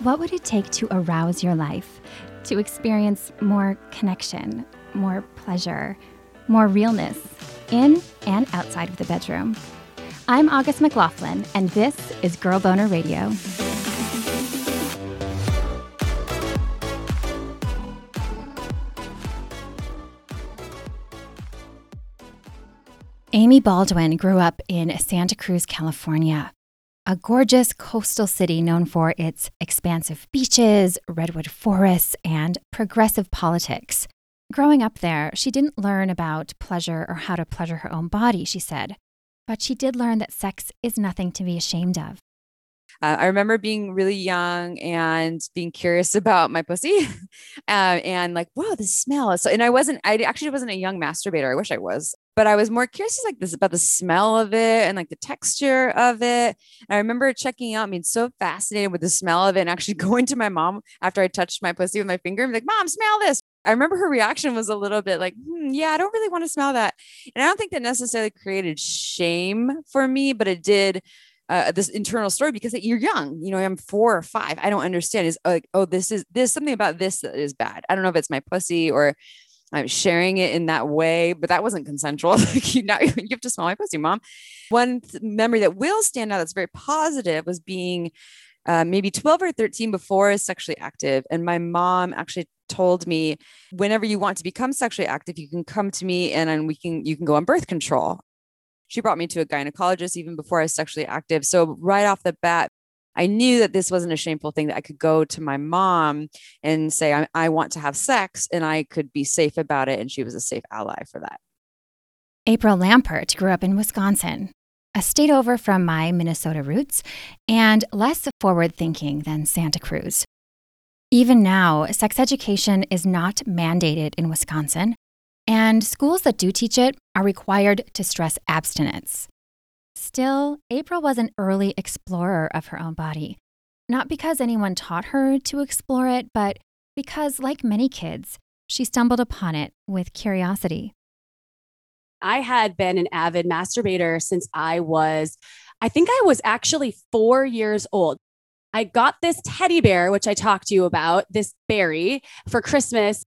What would it take to arouse your life, to experience more connection, more pleasure, more realness in and outside of the bedroom? I'm August McLaughlin, and this is Girl Boner Radio. Amy Baldwin grew up in Santa Cruz, California, a gorgeous coastal city known for its expansive beaches, redwood forests, and progressive politics. Growing up there, she didn't learn about pleasure or how to pleasure her own body, she said, but she did learn that sex is nothing to be ashamed of. Uh, I remember being really young and being curious about my pussy, uh, and like, wow, the smell. So, and I wasn't, I actually wasn't a young masturbator. I wish I was, but I was more curious like this about the smell of it and like the texture of it. And I remember checking out, I mean, so fascinated with the smell of it, and actually going to my mom after I touched my pussy with my finger and like, mom, smell this. I remember her reaction was a little bit like, hmm, yeah, I don't really want to smell that. And I don't think that necessarily created shame for me, but it did uh, this internal story because you're young. You know, I'm four or five. I don't understand. Is like, oh, this is this something about this that is bad. I don't know if it's my pussy or I'm sharing it in that way, but that wasn't consensual. you, you have to smell my pussy, mom. One th- memory that will stand out that's very positive was being uh, maybe 12 or 13 before I was sexually active. And my mom actually told me, whenever you want to become sexually active, you can come to me and, and we can you can go on birth control she brought me to a gynecologist even before I was sexually active. So right off the bat, I knew that this wasn't a shameful thing that I could go to my mom and say, I, I want to have sex and I could be safe about it. And she was a safe ally for that. April Lampert grew up in Wisconsin, a state over from my Minnesota roots and less forward thinking than Santa Cruz. Even now, sex education is not mandated in Wisconsin, and schools that do teach it are required to stress abstinence. Still, April was an early explorer of her own body. Not because anyone taught her to explore it, but because, like many kids, she stumbled upon it with curiosity. I had been an avid masturbator since I was, I think I was actually four years old. I got this teddy bear, which I talked to you about, this berry for Christmas.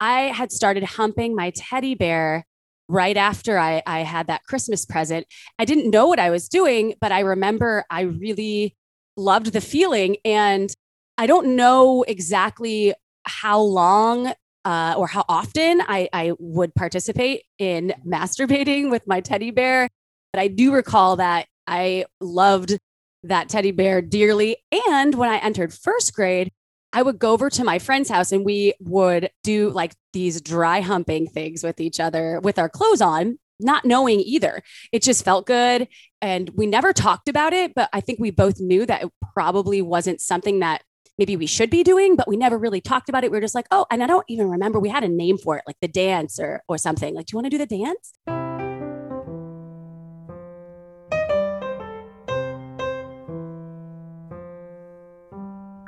I had started humping my teddy bear right after I, I had that Christmas present. I didn't know what I was doing, but I remember I really loved the feeling. And I don't know exactly how long uh, or how often I, I would participate in masturbating with my teddy bear. But I do recall that I loved that teddy bear dearly. And when I entered first grade, I would go over to my friend's house and we would do like these dry humping things with each other with our clothes on, not knowing either. It just felt good. And we never talked about it, but I think we both knew that it probably wasn't something that maybe we should be doing, but we never really talked about it. We were just like, oh, and I don't even remember we had a name for it, like the dance or or something. Like, do you want to do the dance?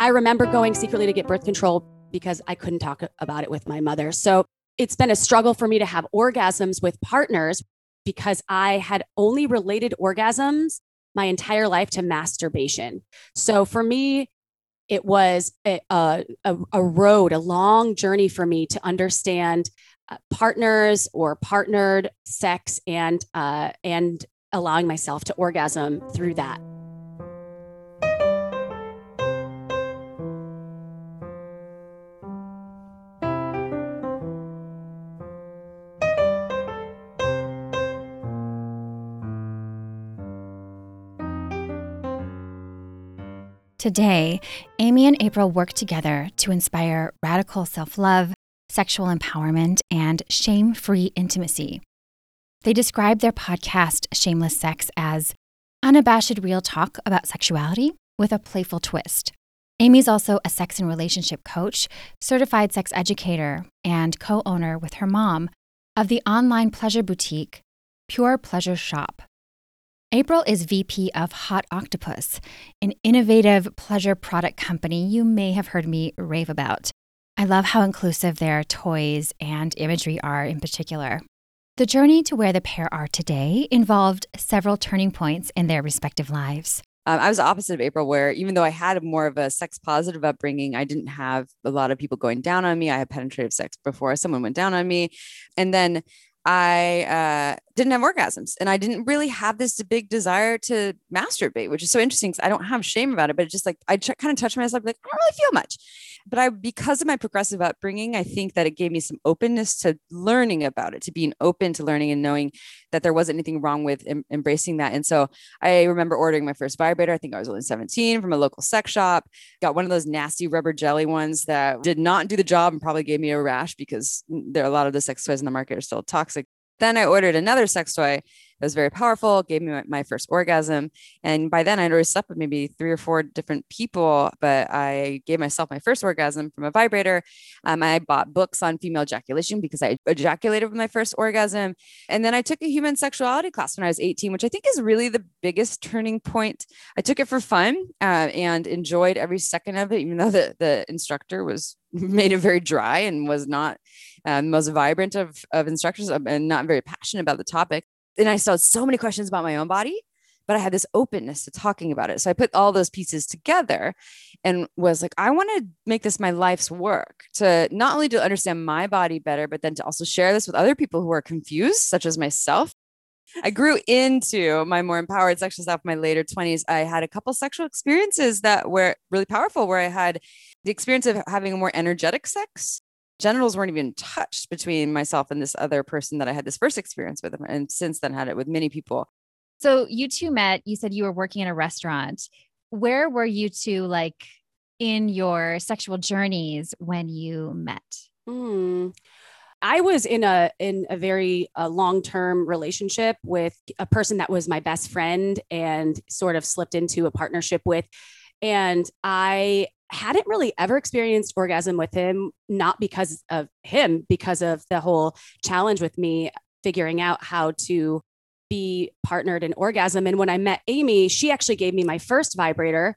I remember going secretly to get birth control because I couldn't talk about it with my mother. So it's been a struggle for me to have orgasms with partners because I had only related orgasms my entire life to masturbation. So for me, it was a, a, a road, a long journey for me to understand uh, partners or partnered sex and uh, and allowing myself to orgasm through that. Today, Amy and April work together to inspire radical self love, sexual empowerment, and shame free intimacy. They describe their podcast, Shameless Sex, as unabashed real talk about sexuality with a playful twist. Amy's also a sex and relationship coach, certified sex educator, and co owner with her mom of the online pleasure boutique, Pure Pleasure Shop. April is VP of Hot Octopuss, an innovative pleasure product company you may have heard me rave about. I love how inclusive their toys and imagery are in particular. The journey to where the pair are today involved several turning points in their respective lives. Um, I was the opposite of April, where even though I had more of a sex positive upbringing, I didn't have a lot of people going down on me. I had penetrative sex before someone went down on me. And then I uh, didn't have orgasms and I didn't really have this big desire to masturbate, which is so interesting because I don't have shame about it, but it's just like I ch- kind of touch myself, like, I don't really feel much. But I, because of my progressive upbringing, I think that it gave me some openness to learning about it, to being open to learning and knowing that there wasn't anything wrong with em- embracing that. And so I remember ordering my first vibrator. I think I was only 17 from a local sex shop, got one of those nasty rubber jelly ones that did not do the job and probably gave me a rash because there are a lot of the sex toys in the market are still toxic. Then I ordered another sex toy it was very powerful, gave me my, first orgasm. And by then I'd already slept with maybe three or four different people, but I gave myself my first orgasm from a vibrator. Um, I bought books on female ejaculation because I ejaculated with my first orgasm. And then I took a human sexuality class when I was 18, which I think is really the biggest turning point. I took it for fun uh, and enjoyed every second of it, even though the, the instructor was made it very dry and was not um, most vibrant of, of instructors um, and not very passionate about the topic and I still had so many questions about my own body, but I had this openness to talking about it. So I put all those pieces together and was like, I want to make this my life's work to not only to understand my body better, but then to also share this with other people who are confused, such as myself. I grew into my more empowered sexual self in my later 20s. I had a couple sexual experiences that were really powerful, where I had the experience of having a more energetic sex genitals weren't even touched between myself and this other person that I had this first experience with. And since then had it with many people. So you two met, you said you were working in a restaurant. Where were you two like in your sexual journeys when you met? Mm. I was in a in a very uh, long term relationship with a person that was my best friend and sort of slipped into a partnership with, and I hadn't really ever experienced orgasm with him, not because of him, because of the whole challenge with me figuring out how to be partnered in orgasm. And when I met Amy, she actually gave me my first vibrator.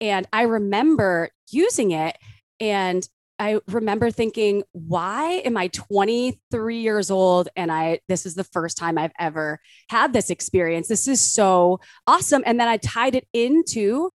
And I remember using it. And I remember thinking, why am I 23 years old and I this is the first time I've ever had this experience. This is so awesome. And then I tied it into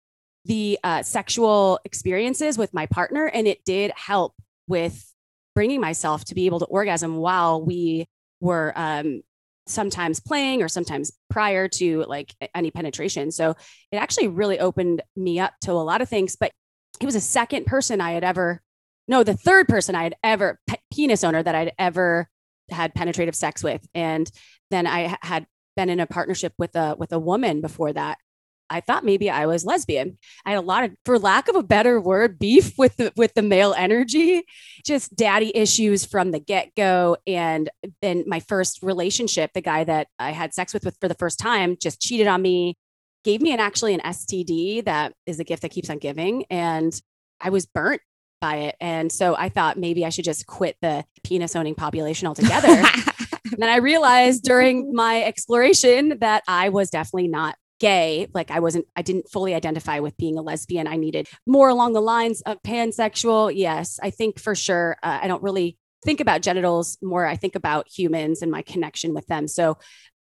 the uh, sexual experiences with my partner, and it did help with bringing myself to be able to orgasm while we were um, sometimes playing or sometimes prior to like any penetration. So it actually really opened me up to a lot of things. But he was a second person I had ever, no, the third person I had ever, pe- penis owner that I'd ever had penetrative sex with. And then I had been in a partnership with a with a woman before that I thought maybe I was lesbian. I had a lot of, for lack of a better word, beef with the with the male energy, just daddy issues from the get go. And then my first relationship, the guy that I had sex with, with for the first time, just cheated on me, gave me an actually an STD that is a gift that keeps on giving, and I was burnt by it. And so I thought maybe I should just quit the penis owning population altogether. then I realized during my exploration that I was definitely not gay like i wasn't i didn't fully identify with being a lesbian. I needed more along the lines of pansexual. Yes i think for sure uh, i don't really think about genitals more. I think about humans and my connection with them. So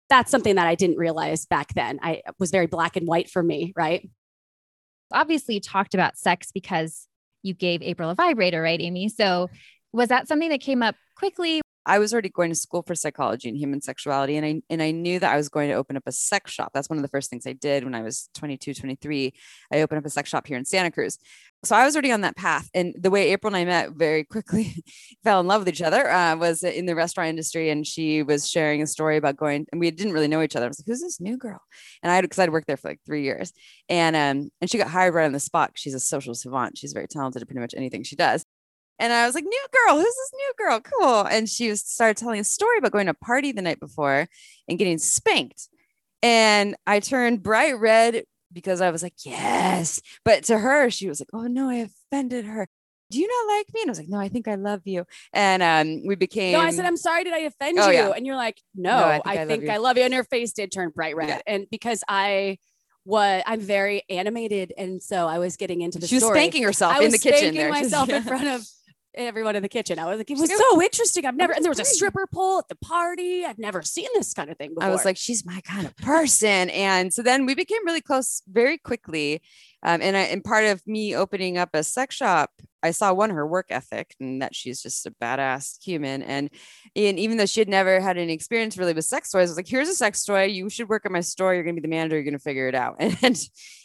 that's something that i didn't realize back then. I was very black and white for me right? Obviously you talked about sex because you gave april a vibrator right amy? So was that something that came up quickly I was already going to school for psychology and human sexuality. And I, and I knew that I was going to open up a sex shop. That's one of the first things I did when I was 22, 23. I opened up a sex shop here in Santa Cruz. So I was already on that path. And the way April and I met very quickly, fell in love with each other, uh, was in the restaurant industry. And she was sharing a story about going, and we didn't really know each other. I was like, who's this new girl? And I had, cause I'd worked there for like three years. And, um, and she got hired right on the spot. She's a social savant. She's very talented at pretty much anything she does. And I was like, new girl, who's this new girl? Cool. And she was started telling a story about going to a party the night before and getting spanked. And I turned bright red because I was like, yes. But to her, she was like, oh no, I offended her. Do you not like me? And I was like, no, I think I love you. And um, we became. No, I said, I'm sorry. Did I offend oh, you? Yeah. And you're like, no, no I think, I, I, think love I, love you. And her face did turn bright red. Yeah. And because I was I'm very animated, and so I was getting into the. She was story. spanking herself I in the kitchen. There. myself yeah. in front of everyone in the kitchen. I was like, it was so interesting. I've never, and there was a stripper pole at the party. I've never seen this kind of thing before. I was like, she's my kind of person. And so then we became really close very quickly. Um, and I, and part of me opening up a sex shop, I saw one her work ethic and that she's just a badass human. And, and even though she had never had any experience really with sex toys, I was like, here's a sex toy. You should work at my store. You're gonna be the manager. You're gonna figure it out. And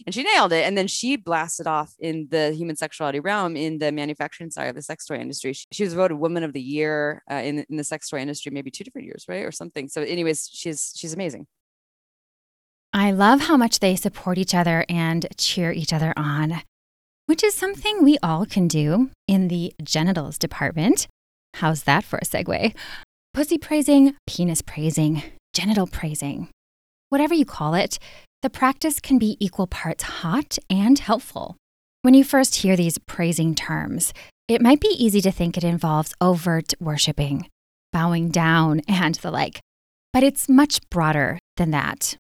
and she nailed it. And then she blasted off in the human sexuality realm in the manufacturing side of the sex toy industry. She, she was voted Woman of the Year uh, in in the sex toy industry, maybe two different years, right, or something. So, anyways, she's she's amazing. I love how much they support each other and cheer each other on, which is something we all can do in the genitals department. How's that for a segue? Pussy praising, penis praising, genital praising. Whatever you call it, the practice can be equal parts hot and helpful. When you first hear these praising terms, it might be easy to think it involves overt worshiping, bowing down, and the like. But it's much broader than that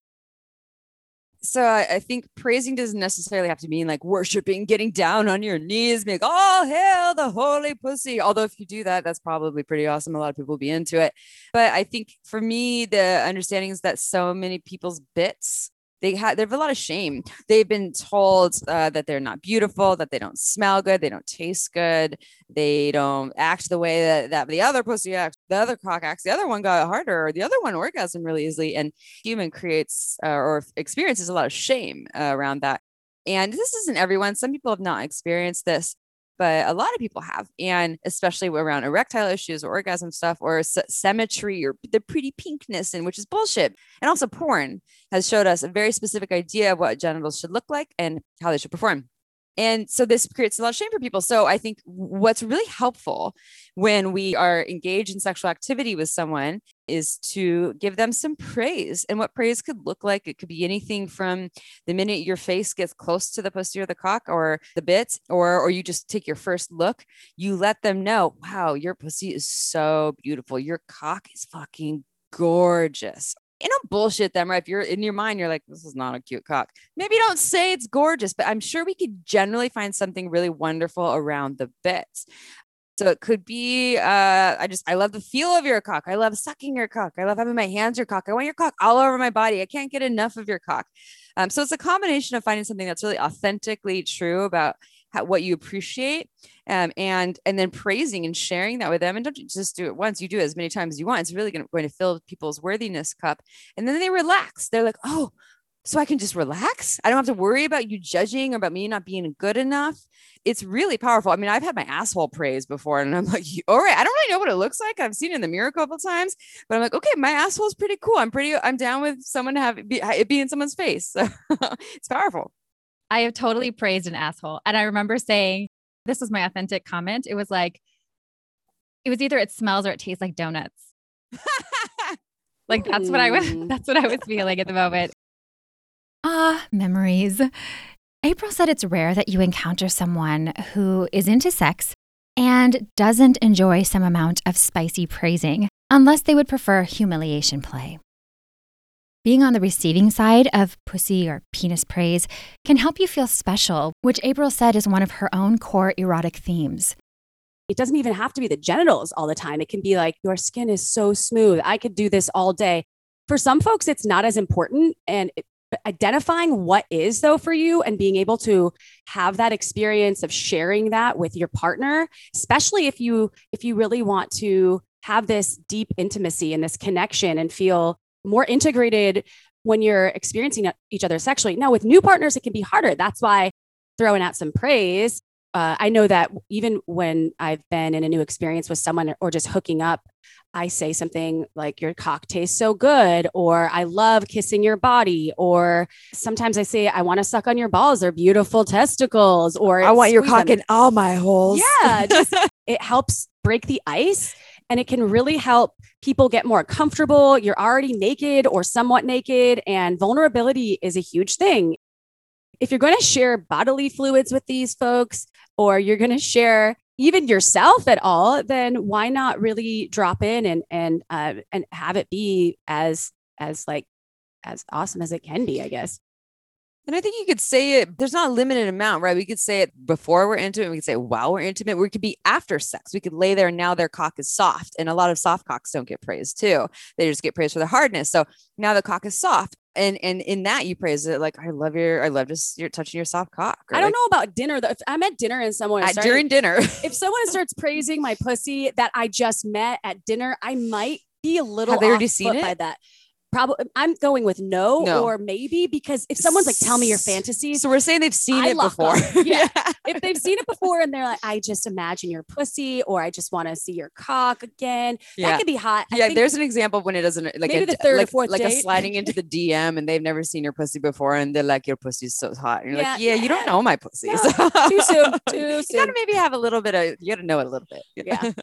so I, I, think praising doesn't necessarily have to mean like worshiping, getting down on your knees, being like, oh, hail the holy pussy. Although if you do that, that's probably pretty awesome. A lot of people will be into it. But I think for me, the understanding is that so many people's bits they have they have a lot of shame. They've been told uh, that they're not beautiful, that they don't smell good, they don't taste good, they don't act the way that, that the other pussy acts, the other cock acts, the other one got harder, or the other one orgasm really easily. And human creates uh, or experiences a lot of shame uh, around that. And this isn't everyone. Some people have not experienced this, but a lot of people have, and especially around erectile issues or orgasm stuff or symmetry or the pretty pinkness, and which is bullshit. And also, porn has showed us a very specific idea of what genitals should look like and how they should perform. And so this creates a lot of shame for people. So I think what's really helpful when we are engaged in sexual activity with someone is to give them some praise. And what praise could look like, it could be anything from the minute your face gets close to the pussy or the cock or the bit, or or you just take your first look, you let them know, wow, your pussy is so beautiful. Your cock is fucking gorgeous you know, bullshit them, right? If you're in your mind, you're like, this is not a cute cock. Maybe don't say it's gorgeous, but I'm sure we could generally find something really wonderful around the bits. So it could be, uh, I just, I love the feel of your cock. I love sucking your cock. I love having my hands your cock. I want your cock all over my body. I can't get enough of your cock. Um, so it's a combination of finding something that's really authentically true about how, what you appreciate um, and and then praising and sharing that with them and don't just do it once you do it as many times as you want it's really going to, going to fill people's worthiness cup and then they relax they're like oh so I can just relax. I don't have to worry about you judging or about me not being good enough. It's really powerful. I mean, I've had my asshole praised before, and I'm like, all right, I don't really know what it looks like. I've seen it in the mirror a couple times, but I'm like, okay, my asshole is pretty cool. I'm pretty, I'm down with someone to have it be, it be in someone's face. So it's powerful. I have totally praised an asshole. And I remember saying, this was my authentic comment. It was like, it was either it smells or it tastes like donuts. like that's what I was, that's what I was feeling at the moment. Ah, memories. April said it's rare that you encounter someone who is into sex and doesn't enjoy some amount of spicy praising, unless they would prefer humiliation play. Being on the receiving side of pussy or penis praise can help you feel special, which April said is one of her own core erotic themes. It doesn't even have to be the genitals all the time. It can be like, your skin is so smooth. I could do this all day. For some folks, it's not as important. And it, identifying what is, though, for you and being able to have that experience of sharing that with your partner, especially if you if you really want to have this deep intimacy and this connection and feel more integrated when you're experiencing each other sexually. Now, with new partners, it can be harder. That's why throwing out some praise. Uh, I know that even when I've been in a new experience with someone or just hooking up, I say something like, Your cock tastes so good, or I love kissing your body, or sometimes I say, I want to suck on your balls, they're beautiful testicles, or I want your cock them. in all my holes. Yeah, just, it helps break the ice and it can really help people get more comfortable. You're already naked or somewhat naked, and vulnerability is a huge thing. If you're going to share bodily fluids with these folks, or you're going to share even yourself at all, then why not really drop in and and uh, and have it be as as like as awesome as it can be, I guess. And I think you could say it, there's not a limited amount, right? We could say it before we're intimate. We could say while we're intimate. We could be after sex. We could lay there and now their cock is soft. And a lot of soft cocks don't get praised too. They just get praised for the hardness. So now the cock is soft. And and in that you praise it like I love your I love just you're touching your soft cock. I don't like, know about dinner though. If I'm at dinner and someone at, during dinner, if someone starts praising my pussy that I just met at dinner, I might be a little Have they already seen it? by that probably I'm going with no, no, or maybe because if someone's like, tell me your fantasies. So we're saying they've seen I it before. yeah. if they've seen it before and they're like, I just imagine your pussy or I just want to see your cock again. Yeah. That could be hot. I yeah. There's an example when it doesn't like maybe a, the third like, or fourth like date. a sliding into the DM and they've never seen your pussy before and they're like, your pussy's so hot. And you're yeah, like, yeah, yeah, you don't know my pussy. No, so. too soon. Too soon. You gotta maybe have a little bit of you gotta know it a little bit. Yeah.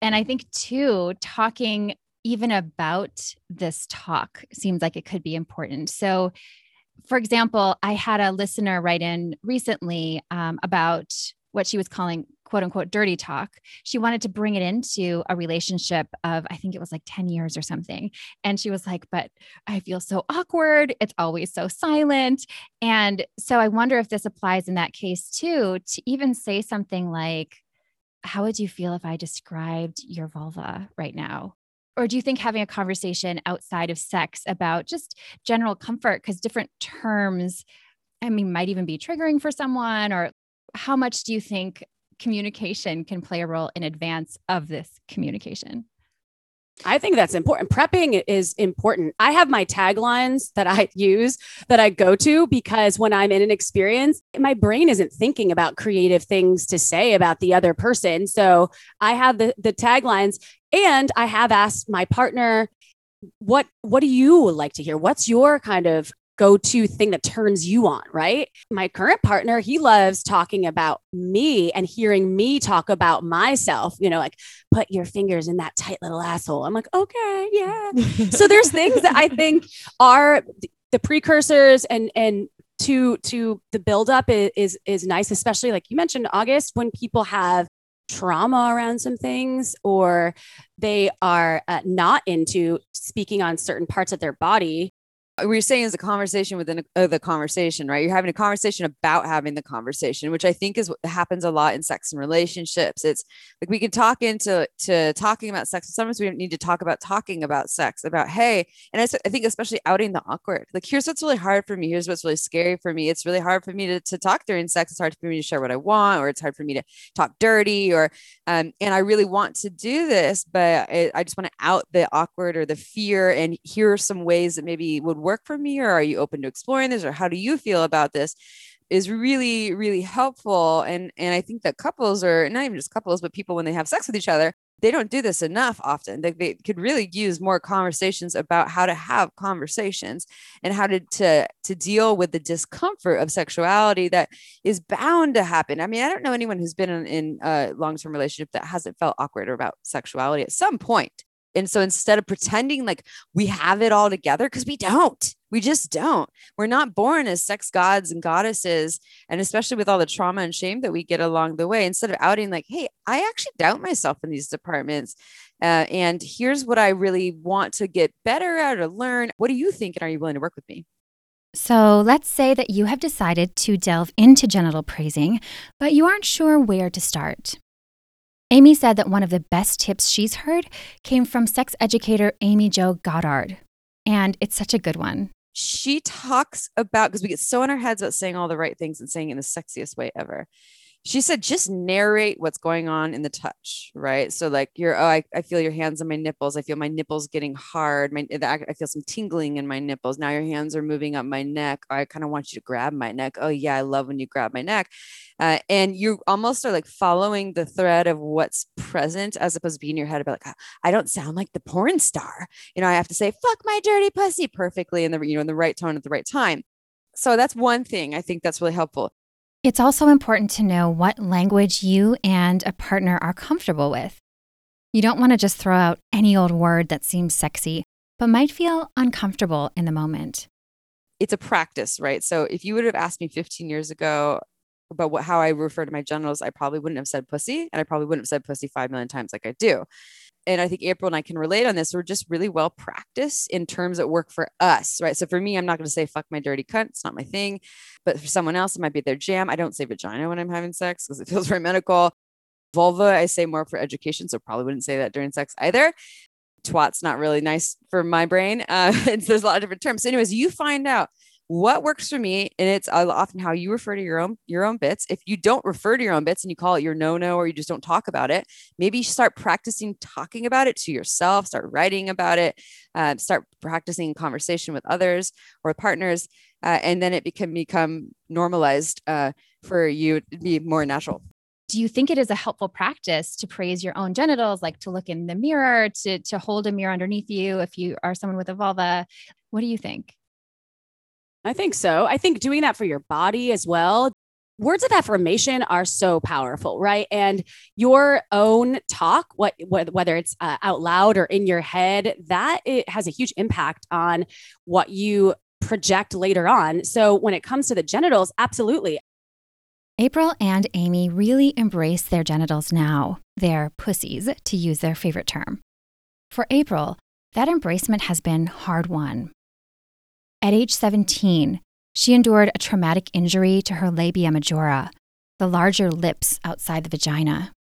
And I think too, talking even about this talk seems like it could be important. So, for example, I had a listener write in recently um, about what she was calling quote unquote dirty talk. She wanted to bring it into a relationship of, I think it was like 10 years or something. And she was like, but I feel so awkward. It's always so silent. And so I wonder if this applies in that case too, to even say something like, how would you feel if I described your vulva right now? Or do you think having a conversation outside of sex about just general comfort because different terms i mean might even be triggering for someone or how much do you think communication can play a role in advance of this communication I think that's important. Prepping is important. I have my taglines that I use that I go to because when I'm in an experience, my brain isn't thinking about creative things to say about the other person. So I have the the taglines and I have asked my partner, what what do you like to hear? What's your kind of go-to thing that turns you on, right? My current partner, he loves talking about me and hearing me talk about myself, you know, like put your fingers in that tight little asshole. I'm like, okay, yeah. so there's things that I think are the precursors and and to to the buildup is, is is nice, especially like you mentioned, August, when people have trauma around some things or they are uh, not into speaking on certain parts of their body what you're saying is a conversation within a, uh, the conversation, right? You're having a conversation about having the conversation, which I think is what happens a lot in sex and relationships. It's like we can talk into to talking about sex. Sometimes we don't need to talk about talking about sex, about hey, and I, I think especially outing the awkward. Like here's what's really hard for me. Here's what's really scary for me. It's really hard for me to, to talk during sex. It's hard for me to share what I want, or it's hard for me to talk dirty, or um, and I really want to do this, but I, I just want to out the awkward or the fear. And here are some ways that maybe would work for me or are you open to exploring this or how do you feel about this is really really helpful. And and i think that couples are not even just couples but people when they have sex with each other they don't do this enough often. They, they could really use more conversations about how to have conversations and how to, to to deal with the discomfort of sexuality that is bound to happen. I mean i don't know anyone who's been in, in a long-term relationship that hasn't felt awkward about sexuality at some point and so instead of pretending like we have it all together, because we don't, we just don't. We're not born as sex gods and goddesses. And especially with all the trauma and shame that we get along the way, instead of outing like, hey, I actually doubt myself in these departments. Uh, and here's what I really want to get better at or learn. What do you think? And are you willing to work with me? So let's say that you have decided to delve into genital praising, but you aren't sure where to start. Amy said that one of the best tips she's heard came from sex educator Amy Jo Goddard. And it's such a good one. She talks about, because we get so in our heads about saying all the right things and saying it in the sexiest way ever she said just narrate what's going on in the touch right? So like you're oh I, I feel your hands on my nipples. I feel my nipples getting hard. My i feel some tingling in my nipples. Now your hands are moving up my neck. I kind of want you to grab my neck. Oh yeah i love when you grab my neck. Uh, and you almost are like following the thread of what's present as opposed to being in your head about like i don't sound like the porn star. You know i have to say fuck my dirty pussy perfectly in the you know in the right tone at the right time. So that's one thing i think that's really helpful it's also important to know what language you and a partner are comfortable with. You don't want to just throw out any old word that seems sexy, but might feel uncomfortable in the moment. It's a practice, right? So if you would have asked me 15 years ago about what, how I refer to my genitals, I probably wouldn't have said pussy, and I probably wouldn't have said pussy 5 million times like I do and I think April and I can relate on this, we're just really well practiced in terms that work for us, right? So for me, I'm not going to say fuck my dirty cunt. It's not my thing. But for someone else, it might be their jam. I don't say vagina when I'm having sex because it feels very medical. Vulva, I say more for education. So probably wouldn't say that during sex either. Twat's not really nice for my brain. Uh, there's a lot of different terms. So anyways, you find out what works for me and it's often how you refer to your own your own bits. If you don't refer to your own bits and you call it your no no or you just don't talk about it maybe start practicing talking about it to yourself start writing about it uh, start practicing conversation with others or partners uh, and then it can become normalized uh, for you to be more natural. Do you think it is a helpful practice to praise your own genitals like to look in the mirror to to hold a mirror underneath you if you are someone with a vulva? What do you think I think so. I think doing that for your body as well. Words of affirmation are so powerful, right? And your own talk, what, whether it's uh, out loud or in your head, that it has a huge impact on what you project later on. So when it comes to the genitals, absolutely. April and Amy really embrace their genitals now, their pussies, to use their favorite term. For April, that embracement has been hard won. At age 17, she endured a traumatic injury to her labia majora, the larger lips outside the vagina.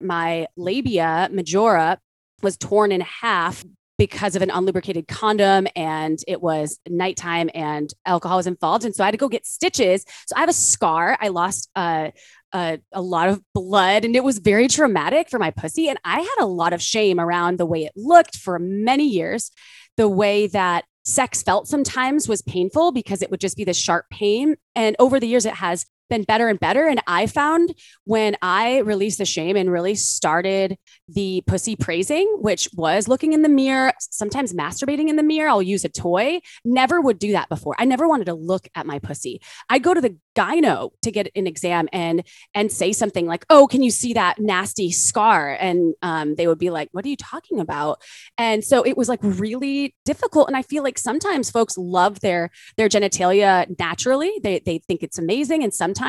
My labia majora was torn in half because of an unlubricated condom and it was nighttime and alcohol was involved. And so I had to go get stitches. So I have a scar. I lost uh, uh, a lot of blood and it was very traumatic for my pussy. And I had a lot of shame around the way it looked for many years, the way that sex felt sometimes was painful because it would just be the sharp pain. And over the years, it has been better and better. And I found when I released the shame and really started the pussy praising, which was looking in the mirror, sometimes masturbating in the mirror, I'll use a toy. Never would do that before. I never wanted to look at my pussy. I'd go to the gyno to get an exam and and say something like, "Oh, can you see that nasty scar?" And um, they would be like, "What are you talking about?" And so it was like really difficult. And I feel like sometimes folks love their their genitalia naturally; they they think it's amazing, and sometimes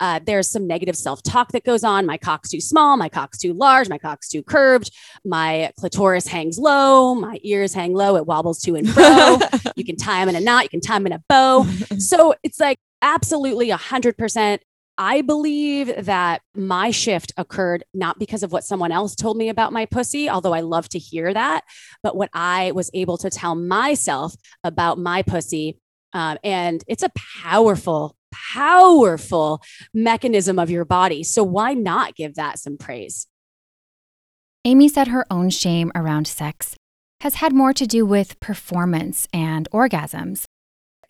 uh, there's some negative self talk that goes on. My cock's too small. My cock's too large. My cock's too curved. My clitoris hangs low. My ears hang low. It wobbles to and fro. you can tie them in a knot. You can tie them in a bow. So it's like absolutely 100%. I believe that my shift occurred not because of what someone else told me about my pussy, although I love to hear that, but what I was able to tell myself about my pussy. Um, and it's a powerful, powerful mechanism of your body. So why not give that some praise? Amy said her own shame around sex has had more to do with performance and orgasms.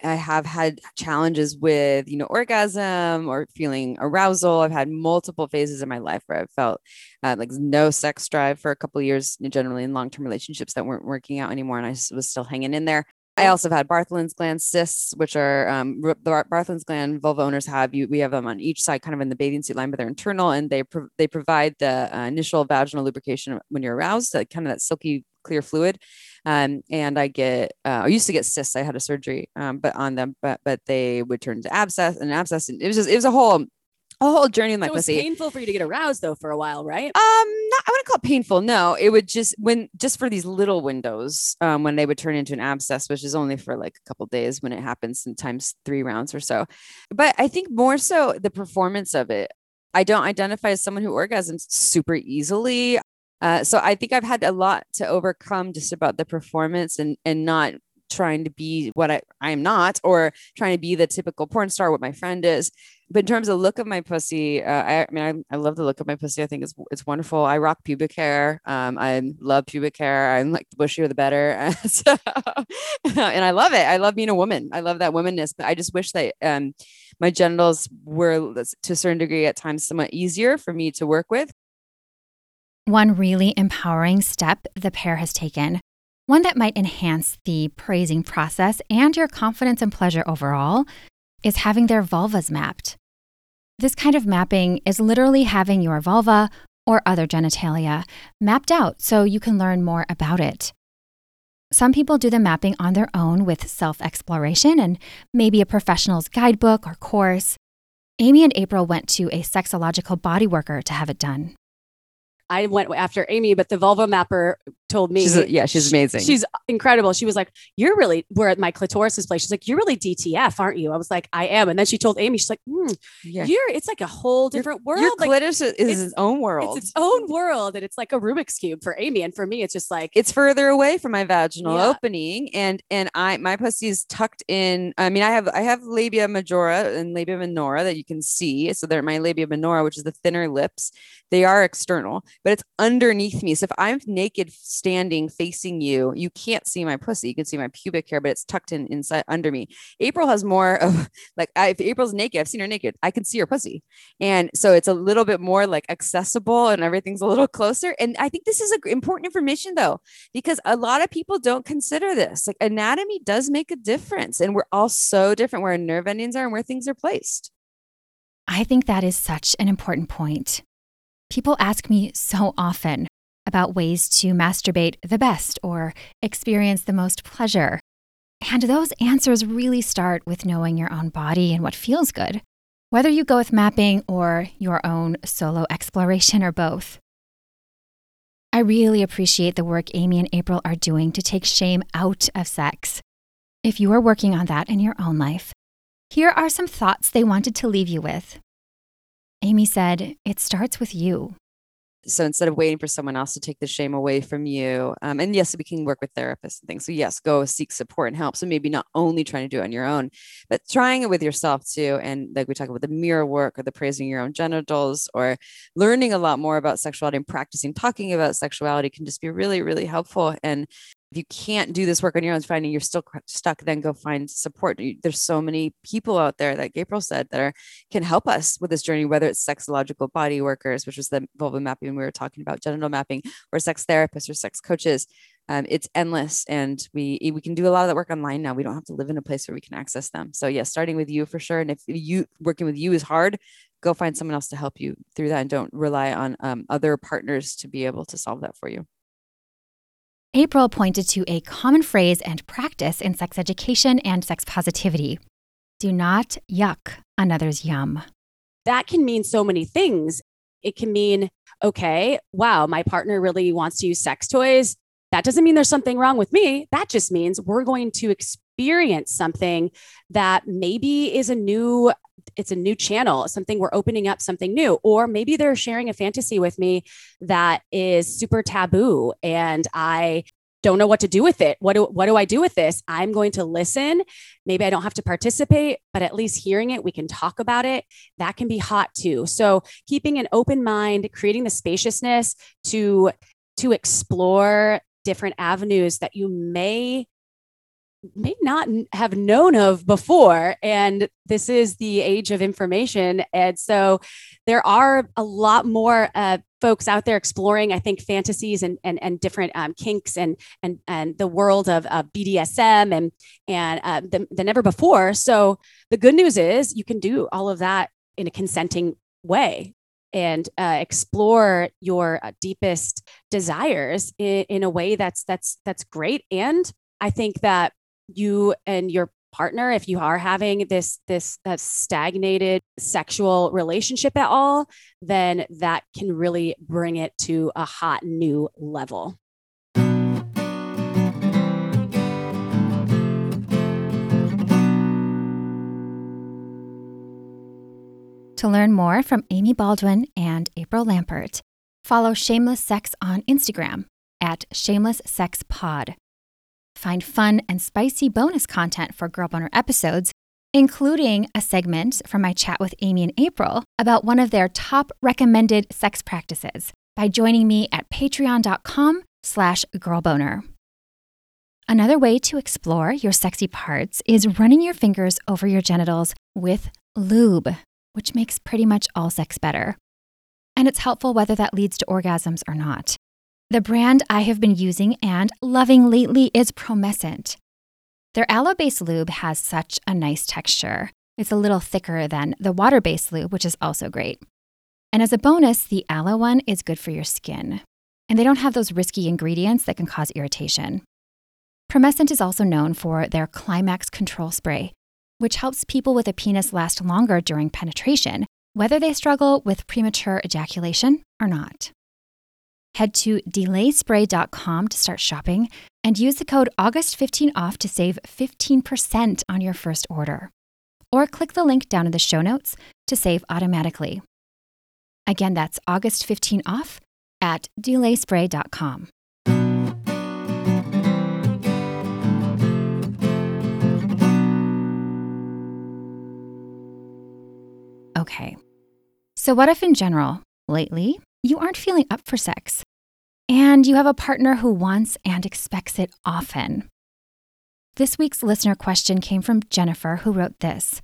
I have had challenges with, you know, orgasm or feeling arousal. I've had multiple phases in my life where I've felt uh, like no sex drive for a couple years, generally in long term relationships that weren't working out anymore. And I was still hanging in there. I also have had Bartholin's gland cysts, which are um, the Bartholin's gland vulva owners have. You, we have them on each side, kind of in the bathing suit line, but they're internal, and they pro- they provide the uh, initial vaginal lubrication when you're aroused, like kind of that silky clear fluid. Um, and I get, uh, I used to get cysts. I had a surgery, um, but on them, but but they would turn to abscess and abscess, and it was just it was a whole a whole journey with my it was pussy. painful for you to get aroused though for a while, right? Um, not, I wouldn't call it painful. No, it would just when just for these little windows, um, when they would turn into an abscess, which is only for like a couple days when it happens, sometimes three rounds or so. But I think more so the performance of it. I don't identify as someone who orgasms super easily. Uh, so I think I've had a lot to overcome just about the performance and and not trying to be what I, I am not or trying to be the typical porn star what my friend is but in terms of look of my pussy uh, I, I, mean I, I love the look of my pussy. I think it's it's wonderful. I rock pubic hair. Um, i love pubic hair. I'm like the bushier the better. So, and i love it. I love being a woman. I love that womanness but i just wish that um, my genitals were to a certain degree at times somewhat easier for me to work with. One really empowering step the pair has taken. One that might enhance the praising process and your confidence and pleasure overall is having their vulvas mapped. This kind of mapping is literally having your vulva or other genitalia mapped out so you can learn more about it. Some people do the mapping on their own with self exploration and maybe a professional's guidebook or course. Amy and April went to a sexological body worker to have it done. I went after Amy, but the vulva mapper told me, She's a- yeah, she's amazing. She's incredible. She was like, "You're really we're at my clitoris place." She's like, "You're really DTF, aren't you?" I was like, "I am." And then she told Amy, she's like, hmm, yeah. "You're it's like a whole different world. Your like, clitoris is it's- its own world. it's its own world, and it's like a Rubik's cube for Amy, and for me, it's just like it's further away from my vaginal Yeah. opening and and i my pussy is tucked in i mean i have i have labia majora and labia minora that you can see so they're my labia minora which is the thinner lips they are external but it's underneath me so if i'm naked standing facing you you can't see my pussy you can see my pubic hair but it's tucked in inside under me april has more of like I, if april's naked i've seen her naked i can see her pussy and so it's a little bit more like accessible and everything's a little closer and i think this is a, important information though because a lot of people don't consider this. Like anatomy does make a difference, and we're all so different where our nerve endings are and where things are placed. I think that is such an important point. People ask me so often about ways to masturbate the best or experience the most pleasure. And those answers really start with knowing your own body and what feels good, whether you go with mapping or your own solo exploration or both. I really appreciate the work Amy and April are doing to take shame out of sex. If you are working on that in your own life, here are some thoughts they wanted to leave you with. Amy said, It starts with you. So instead of waiting for someone else to take the shame away from you, um, and yes, we can work with therapists and things. So yes, go seek support and help. So maybe not only trying to do it on your own, but trying it with yourself too. And like we talk about the mirror work or the praising your own genitals or learning a lot more about sexuality and practicing talking about sexuality can just be really, really helpful. And if you can't do this work on your own, finding you're still stuck, then go find support. There's so many people out there, like Gabriel said, that are can help us with this journey, whether it's sexological body workers, which was the vulva mapping we were talking about, genital mapping, or sex therapists or sex coaches. Um, it's endless, and we we can do a lot of that work online now. We don't have to live in a place where we can access them. So yeah, starting with you for sure. And if you working with you is hard, go find someone else to help you through that, and don't rely on um, other partners to be able to solve that for you. April pointed to a common phrase and practice in sex education and sex positivity do not yuck another's yum. that can mean so many things. It can mean, okay, wow, my partner really wants to use sex toys. That doesn't mean there's something wrong with me. That just means we're going to experience something that maybe is a new it's a new channel, something we're opening up something new or maybe they're sharing a fantasy with me that is super taboo and I don't know what to do with it. What do what do I do with this? I'm going to listen. Maybe I don't have to participate, but at least hearing it, we can talk about it. That can be hot too. So, keeping an open mind, creating the spaciousness to to explore different avenues that you may may not have known of before and this is the age of information and so there are a lot more uh, folks out there exploring i think fantasies and and, and different um, kinks and and and the world of, of bdsm and and uh, than, than ever before. So the good news is you can do all of that in a consenting way and uh, explore your uh, deepest desires in, in a way that's that's that's great. And i think that you and your partner if you are having this this stagnated sexual relationship at all then that can really bring it to a hot new level To learn more from Amy Baldwin and April Lampert, follow Shameless Sex on Instagram at Shameless Sex Pod. Find fun and spicy bonus content for Girl Boner episodes, including a segment from my chat with Amy and April about one of their top recommended sex practices by joining me at patreon.com slash girlboner. Another way to explore your sexy parts is running your fingers over your genitals with lube which makes pretty much all sex better. And it's helpful whether that leads to orgasms or not. The brand I have been using and loving lately is Promescent. Their aloe based lube has such a nice texture. It's a little thicker than the water based lube, which is also great. And as a bonus, the aloe one is good for your skin. And they don't have those risky ingredients that can cause irritation. Promescent is also known for their Climax Control Spray, which helps people with a penis last longer during penetration, whether they struggle with premature ejaculation or not. Head to delayspray.com to start shopping and use the code AUGUST15OFF to save 15% on your first order. Or click the link down in the show notes to save automatically. Again, that's August15OFF at delayspray.com. Okay. So, what if in general, lately, you aren't feeling up for sex and you have a partner who wants and expects it often? This week's listener question came from Jennifer, who wrote this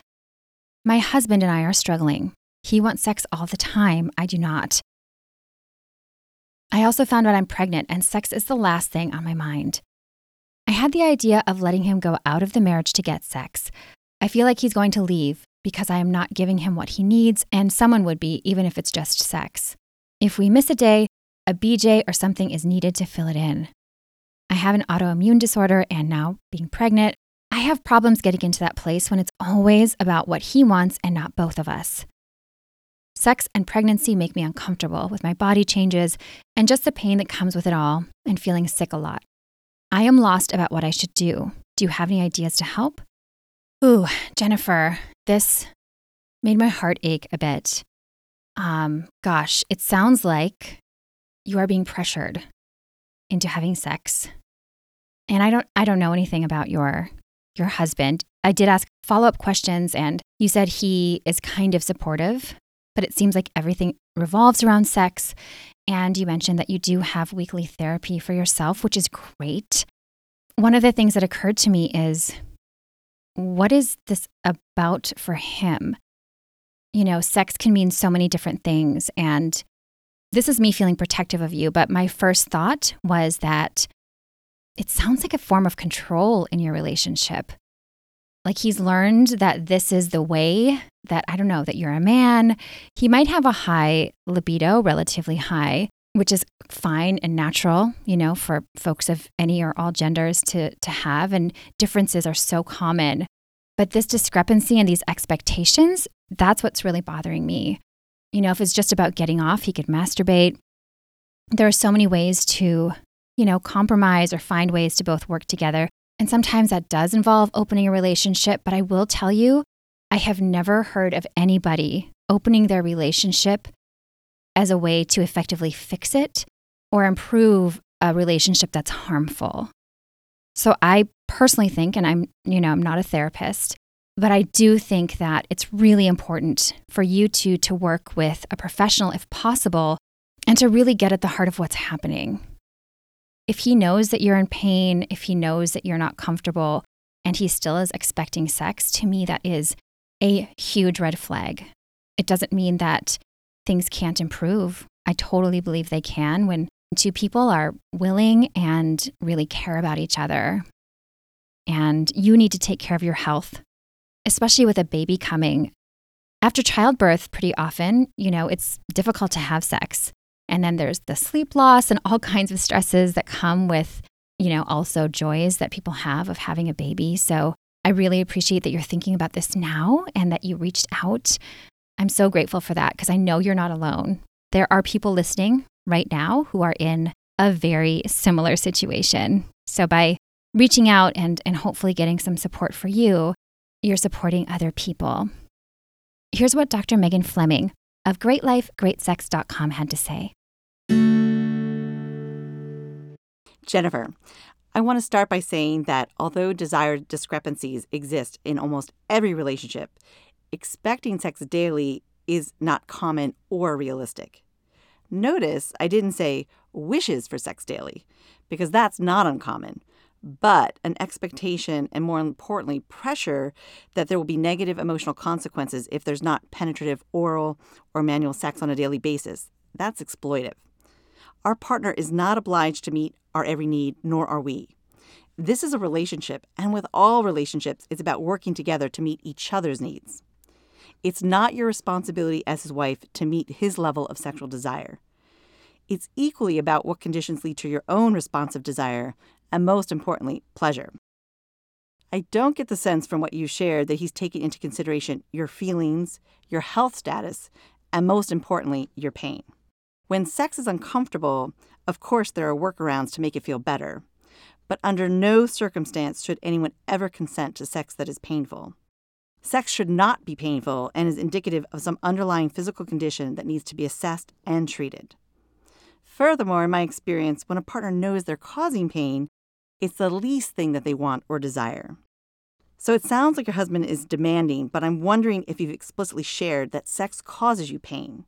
My husband and I are struggling. He wants sex all the time. I do not. I also found out I'm pregnant, and sex is the last thing on my mind. I had the idea of letting him go out of the marriage to get sex. I feel like he's going to leave, because I am not giving him what he needs, and someone would be, even if it's just sex. If we miss a day, a BJ or something is needed to fill it in. I have an autoimmune disorder, and now being pregnant, I have problems getting into that place when it's always about what he wants and not both of us. Sex and pregnancy make me uncomfortable with my body changes and just the pain that comes with it all and feeling sick a lot. I am lost about what I should do. Do you have any ideas to help? Ooh, Jennifer, this made my heart ache a bit. Um, gosh, it sounds like you are being pressured into having sex. And I don't I don't know anything about your your husband. I did ask follow-up questions and you said he is kind of supportive, but it seems like everything revolves around sex. And you mentioned that you do have weekly therapy for yourself, which is great. One of the things that occurred to me is what is this about for him? You know, sex can mean so many different things. And this is me feeling protective of you. But my first thought was that it sounds like a form of control in your relationship. Like he's learned that this is the way that, I don't know, that you're a man. He might have a high libido, relatively high, which is fine and natural, you know, for folks of any or all genders to, to have. And differences are so common. But this discrepancy and these expectations, that's what's really bothering me. You know, if it's just about getting off, he could masturbate. There are so many ways to, you know, compromise or find ways to both work together. And sometimes that does involve opening a relationship. But I will tell you, I have never heard of anybody opening their relationship as a way to effectively fix it or improve a relationship that's harmful. So I personally think, and I'm, you know, I'm not a therapist, but I do think that it's really important for you to to work with a professional if possible and to really get at the heart of what's happening. If he knows that you're in pain, if he knows that you're not comfortable and he still is expecting sex, to me that is a huge red flag. It doesn't mean that things can't improve. I totally believe they can when two people are willing and really care about each other. And you need to take care of your health, especially with a baby coming. After childbirth, pretty often, you know, it's difficult to have sex. And then there's the sleep loss and all kinds of stresses that come with, you know, also joys that people have of having a baby. So I really appreciate that you're thinking about this now and that you reached out. I'm so grateful for that because I know you're not alone. There are people listening right now who are in a very similar situation. So by reaching out and, and hopefully getting some support for you, you're supporting other people. Here's what Dr. Megan Fleming of GreatLifeGreatSex.com had to say. Jennifer, I want to start by saying that although desire discrepancies exist in almost every relationship, expecting sex daily is not common or realistic. Notice I didn't say wishes for sex daily, because that's not uncommon, but an expectation and more importantly, pressure that there will be negative emotional consequences if there's not penetrative oral or manual sex on a daily basis. That's exploitive. Our partner is not obliged to meet our every need, nor are we. This is a relationship, and with all relationships, it's about working together to meet each other's needs. It's not your responsibility as his wife to meet his level of sexual desire. It's equally about what conditions lead to your own responsive desire, and most importantly, pleasure. I don't get the sense from what you shared that he's taking into consideration your feelings, your health status, and most importantly, your pain. When sex is uncomfortable, of course, there are workarounds to make it feel better. But under no circumstance should anyone ever consent to sex that is painful. Sex should not be painful and is indicative of some underlying physical condition that needs to be assessed and treated. Furthermore, in my experience, when a partner knows they're causing pain, it's the least thing that they want or desire. So it sounds like your husband is demanding, but I'm wondering if you've explicitly shared that sex causes you pain.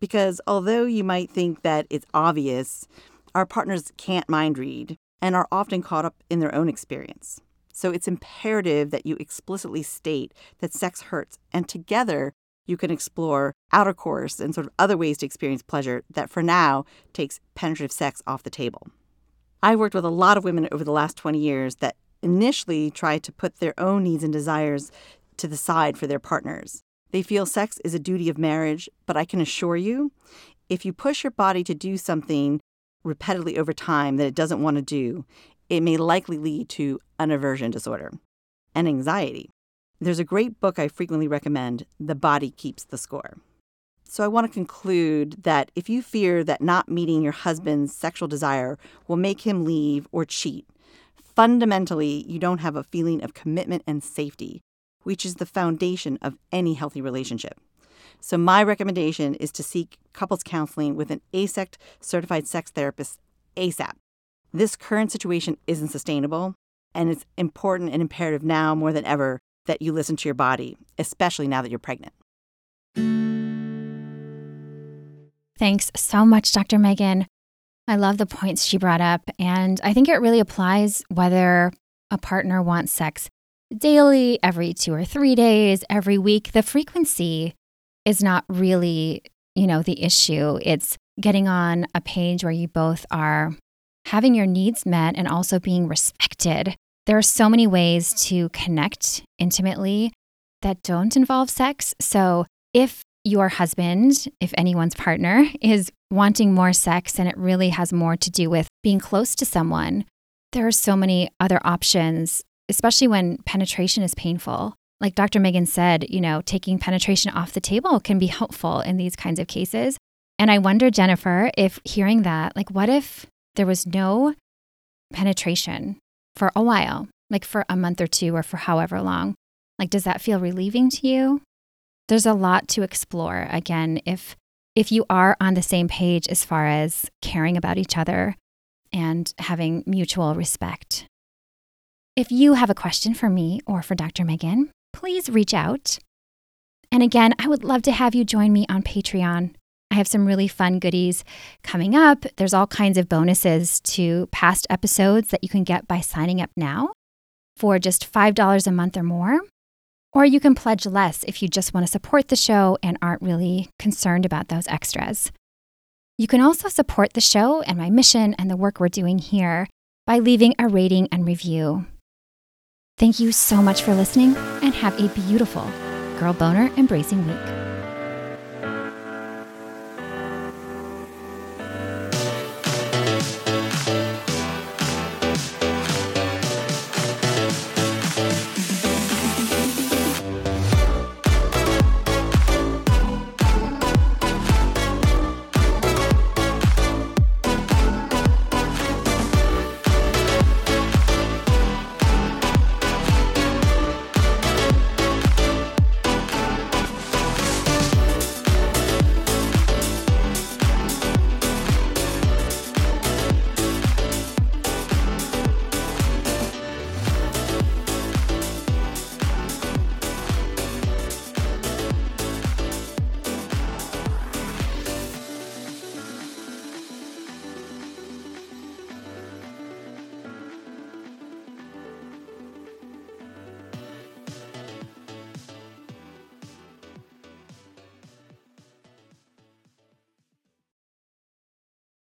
Because although you might think that it's obvious, our partners can't mind read and are often caught up in their own experience. So it's imperative that you explicitly state that sex hurts, and together you can explore outer course and sort of other ways to experience pleasure that for now takes penetrative sex off the table. I've worked with a lot of women over the last 20 years that initially try to put their own needs and desires to the side for their partners. They feel sex is a duty of marriage, but I can assure you, if you push your body to do something repeatedly over time that it doesn't want to do, it may likely lead to an aversion disorder and anxiety. There's a great book I frequently recommend, The Body Keeps the Score. So I want to conclude that if you fear that not meeting your husband's sexual desire will make him leave or cheat, fundamentally you don't have a feeling of commitment and safety which is the foundation of any healthy relationship. So, my recommendation is to seek couples counseling with an AASECT certified sex therapist ASAP. This current situation isn't sustainable, and it's important and imperative now more than ever that you listen to your body, especially now that you're pregnant. Thanks so much, Dr. Megan. I love the points she brought up, and I think it really applies whether a partner wants sex daily, every two or three days, every week. The frequency is not really, you know, the issue. It's getting on a page where you both are having your needs met and also being respected. There are so many ways to connect intimately that don't involve sex. So if your husband, if anyone's partner, is wanting more sex and it really has more to do with being close to someone, there are so many other options especially when penetration is painful. Like Dr. Megan said, you know, taking penetration off the table can be helpful in these kinds of cases. And I wonder, Jennifer, if hearing that, like, what if there was no penetration for a while, like for a month or two or for however long? Like, does that feel relieving to you? There's a lot to explore. Again, if if you are on the same page as far as caring about each other and having mutual respect. If you have a question for me or for Dr. Megan, please reach out. And again, I would love to have you join me on Patreon. I have some really fun goodies coming up. There's all kinds of bonuses to past episodes that you can get by signing up now for just $5 a month or more. Or you can pledge less if you just want to support the show and aren't really concerned about those extras. You can also support the show and my mission and the work we're doing here by leaving a rating and review. Thank you so much for listening and have a beautiful Girl Boner Embracing Week.